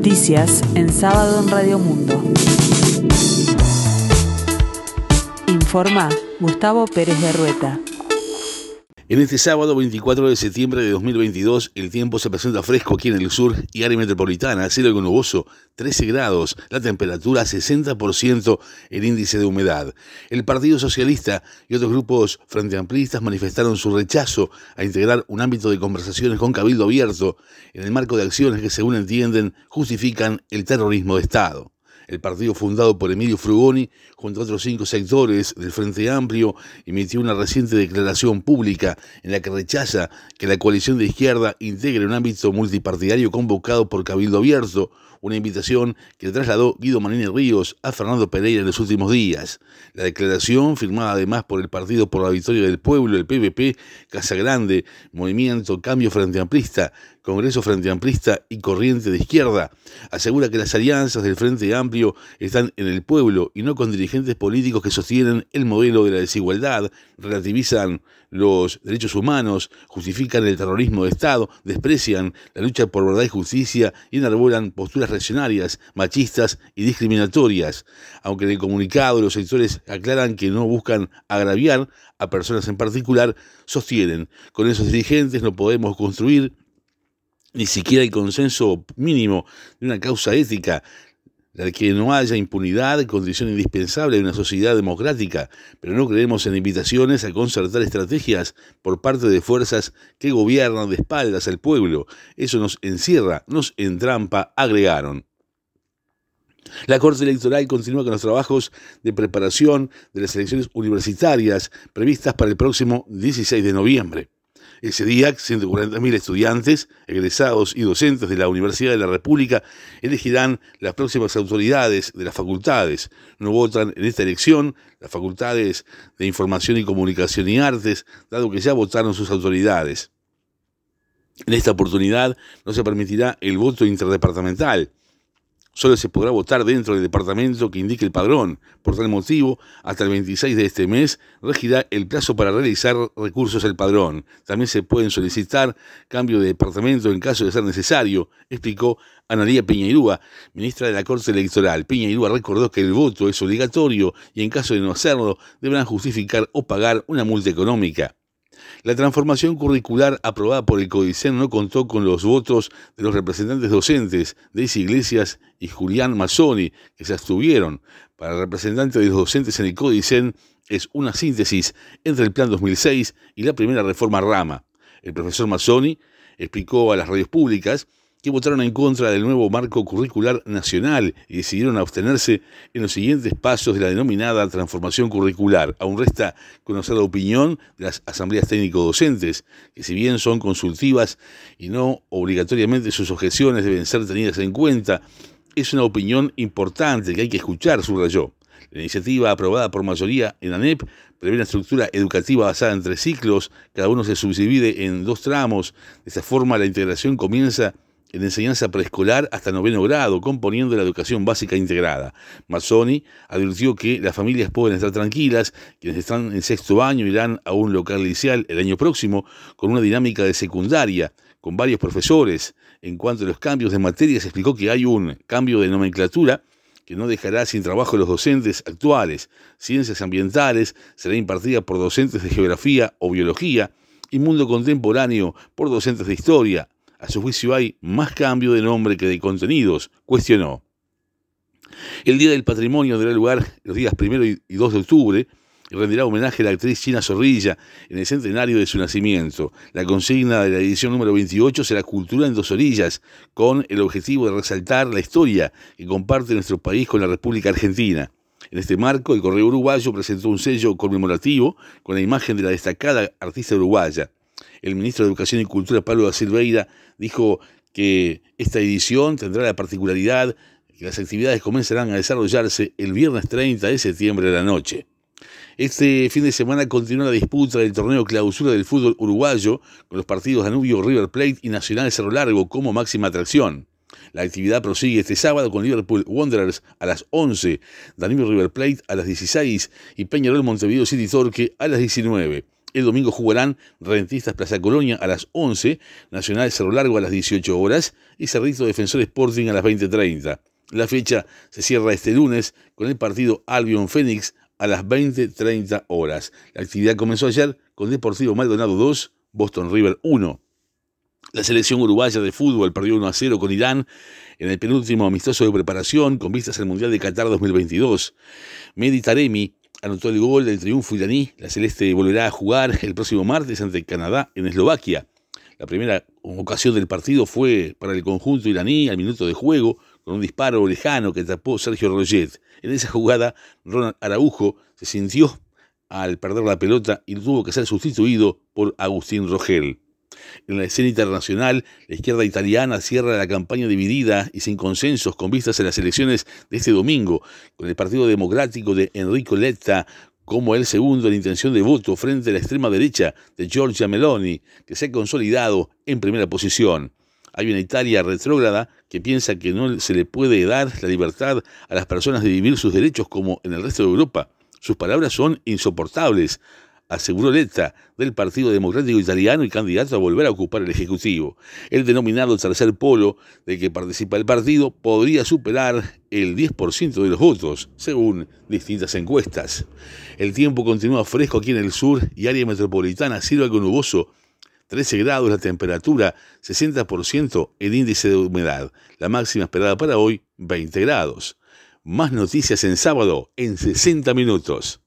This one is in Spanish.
Noticias en sábado en Radio Mundo. Informa Gustavo Pérez de Rueta. En este sábado 24 de septiembre de 2022, el tiempo se presenta fresco aquí en el sur y área metropolitana, cielo con nuboso, 13 grados, la temperatura 60%, el índice de humedad. El Partido Socialista y otros grupos frente amplistas manifestaron su rechazo a integrar un ámbito de conversaciones con Cabildo Abierto en el marco de acciones que, según entienden, justifican el terrorismo de Estado. El partido fundado por Emilio Frugoni, junto a otros cinco sectores del Frente Amplio, emitió una reciente declaración pública en la que rechaza que la coalición de izquierda integre un ámbito multipartidario convocado por Cabildo Abierto, una invitación que trasladó Guido Manini Ríos a Fernando Pereira en los últimos días. La declaración, firmada además por el Partido por la Victoria del Pueblo, el PVP, Casa Grande, Movimiento Cambio Frente Amplista, Congreso Frente Amplista y Corriente de Izquierda, asegura que las alianzas del Frente Amplio están en el pueblo y no con dirigentes políticos que sostienen el modelo de la desigualdad, relativizan los derechos humanos, justifican el terrorismo de Estado, desprecian la lucha por verdad y justicia y enarbolan posturas reaccionarias, machistas y discriminatorias. Aunque en el comunicado los sectores aclaran que no buscan agraviar a personas en particular, sostienen, con esos dirigentes no podemos construir ni siquiera el consenso mínimo de una causa ética, la que no haya impunidad, condición indispensable de una sociedad democrática, pero no creemos en invitaciones a concertar estrategias por parte de fuerzas que gobiernan de espaldas al pueblo. Eso nos encierra, nos entrampa, agregaron. La Corte Electoral continúa con los trabajos de preparación de las elecciones universitarias previstas para el próximo 16 de noviembre. Ese día, 140.000 estudiantes, egresados y docentes de la Universidad de la República elegirán las próximas autoridades de las facultades. No votan en esta elección las facultades de Información y Comunicación y Artes, dado que ya votaron sus autoridades. En esta oportunidad no se permitirá el voto interdepartamental. Solo se podrá votar dentro del departamento que indique el padrón. Por tal motivo, hasta el 26 de este mes regirá el plazo para realizar recursos al padrón. También se pueden solicitar cambio de departamento en caso de ser necesario, explicó Analía Piñairúa, ministra de la Corte Electoral. Piñairúa recordó que el voto es obligatorio y en caso de no hacerlo deberán justificar o pagar una multa económica. La transformación curricular aprobada por el Codicen no contó con los votos de los representantes docentes, Daisy Iglesias y Julián Mazzoni, que se abstuvieron. Para el representante de los docentes en el Codicen es una síntesis entre el Plan 2006 y la primera reforma Rama. El profesor Mazzoni explicó a las radios públicas que votaron en contra del nuevo marco curricular nacional y decidieron abstenerse en los siguientes pasos de la denominada transformación curricular. Aún resta conocer la opinión de las asambleas técnico-docentes, que si bien son consultivas y no obligatoriamente sus objeciones deben ser tenidas en cuenta, es una opinión importante que hay que escuchar, subrayó. La iniciativa aprobada por mayoría en ANEP prevé una estructura educativa basada en tres ciclos, cada uno se subdivide en dos tramos. De esta forma la integración comienza en enseñanza preescolar hasta noveno grado, componiendo la educación básica integrada. Mazzoni advirtió que las familias pueden estar tranquilas, quienes están en sexto año irán a un local inicial el año próximo con una dinámica de secundaria, con varios profesores. En cuanto a los cambios de materia, se explicó que hay un cambio de nomenclatura que no dejará sin trabajo a los docentes actuales. Ciencias ambientales será impartida por docentes de geografía o biología y mundo contemporáneo por docentes de historia, a su juicio hay más cambio de nombre que de contenidos, cuestionó. El Día del Patrimonio tendrá lugar los días 1 y 2 de octubre y rendirá homenaje a la actriz China Zorrilla en el centenario de su nacimiento. La consigna de la edición número 28 será Cultura en dos orillas, con el objetivo de resaltar la historia que comparte nuestro país con la República Argentina. En este marco, el Correo Uruguayo presentó un sello conmemorativo con la imagen de la destacada artista uruguaya. El ministro de Educación y Cultura, Pablo da Silveira, dijo que esta edición tendrá la particularidad que las actividades comenzarán a desarrollarse el viernes 30 de septiembre de la noche. Este fin de semana continúa la disputa del torneo clausura del fútbol uruguayo con los partidos Danubio River Plate y Nacional Cerro Largo como máxima atracción. La actividad prosigue este sábado con Liverpool Wanderers a las 11, Danubio River Plate a las 16 y Peñarol Montevideo City Torque a las 19. El domingo jugarán Rentistas Plaza Colonia a las 11, Nacional Cerro Largo a las 18 horas y Cerrito Defensor Sporting a las 20.30. La fecha se cierra este lunes con el partido Albion Fénix a las 20.30 horas. La actividad comenzó ayer con Deportivo Maldonado 2, Boston River 1. La selección uruguaya de fútbol perdió 1 a 0 con Irán en el penúltimo amistoso de preparación con vistas al Mundial de Qatar 2022. Medi Taremi anotó el gol del triunfo iraní. La celeste volverá a jugar el próximo martes ante Canadá en Eslovaquia. La primera ocasión del partido fue para el conjunto iraní al minuto de juego con un disparo lejano que tapó Sergio Roget. En esa jugada, Ronald Araujo se sintió al perder la pelota y tuvo que ser sustituido por Agustín Rogel. En la escena internacional, la izquierda italiana cierra la campaña dividida y sin consensos con vistas a las elecciones de este domingo, con el Partido Democrático de Enrico Letta como el segundo en intención de voto frente a la extrema derecha de Giorgia Meloni, que se ha consolidado en primera posición. Hay una Italia retrógrada que piensa que no se le puede dar la libertad a las personas de vivir sus derechos como en el resto de Europa. Sus palabras son insoportables aseguró Letta, del Partido Democrático Italiano y candidato a volver a ocupar el Ejecutivo. El denominado tercer polo de que participa el partido podría superar el 10% de los votos, según distintas encuestas. El tiempo continúa fresco aquí en el sur y área metropolitana, cielo algo nuboso, 13 grados la temperatura, 60% el índice de humedad. La máxima esperada para hoy, 20 grados. Más noticias en sábado en 60 minutos.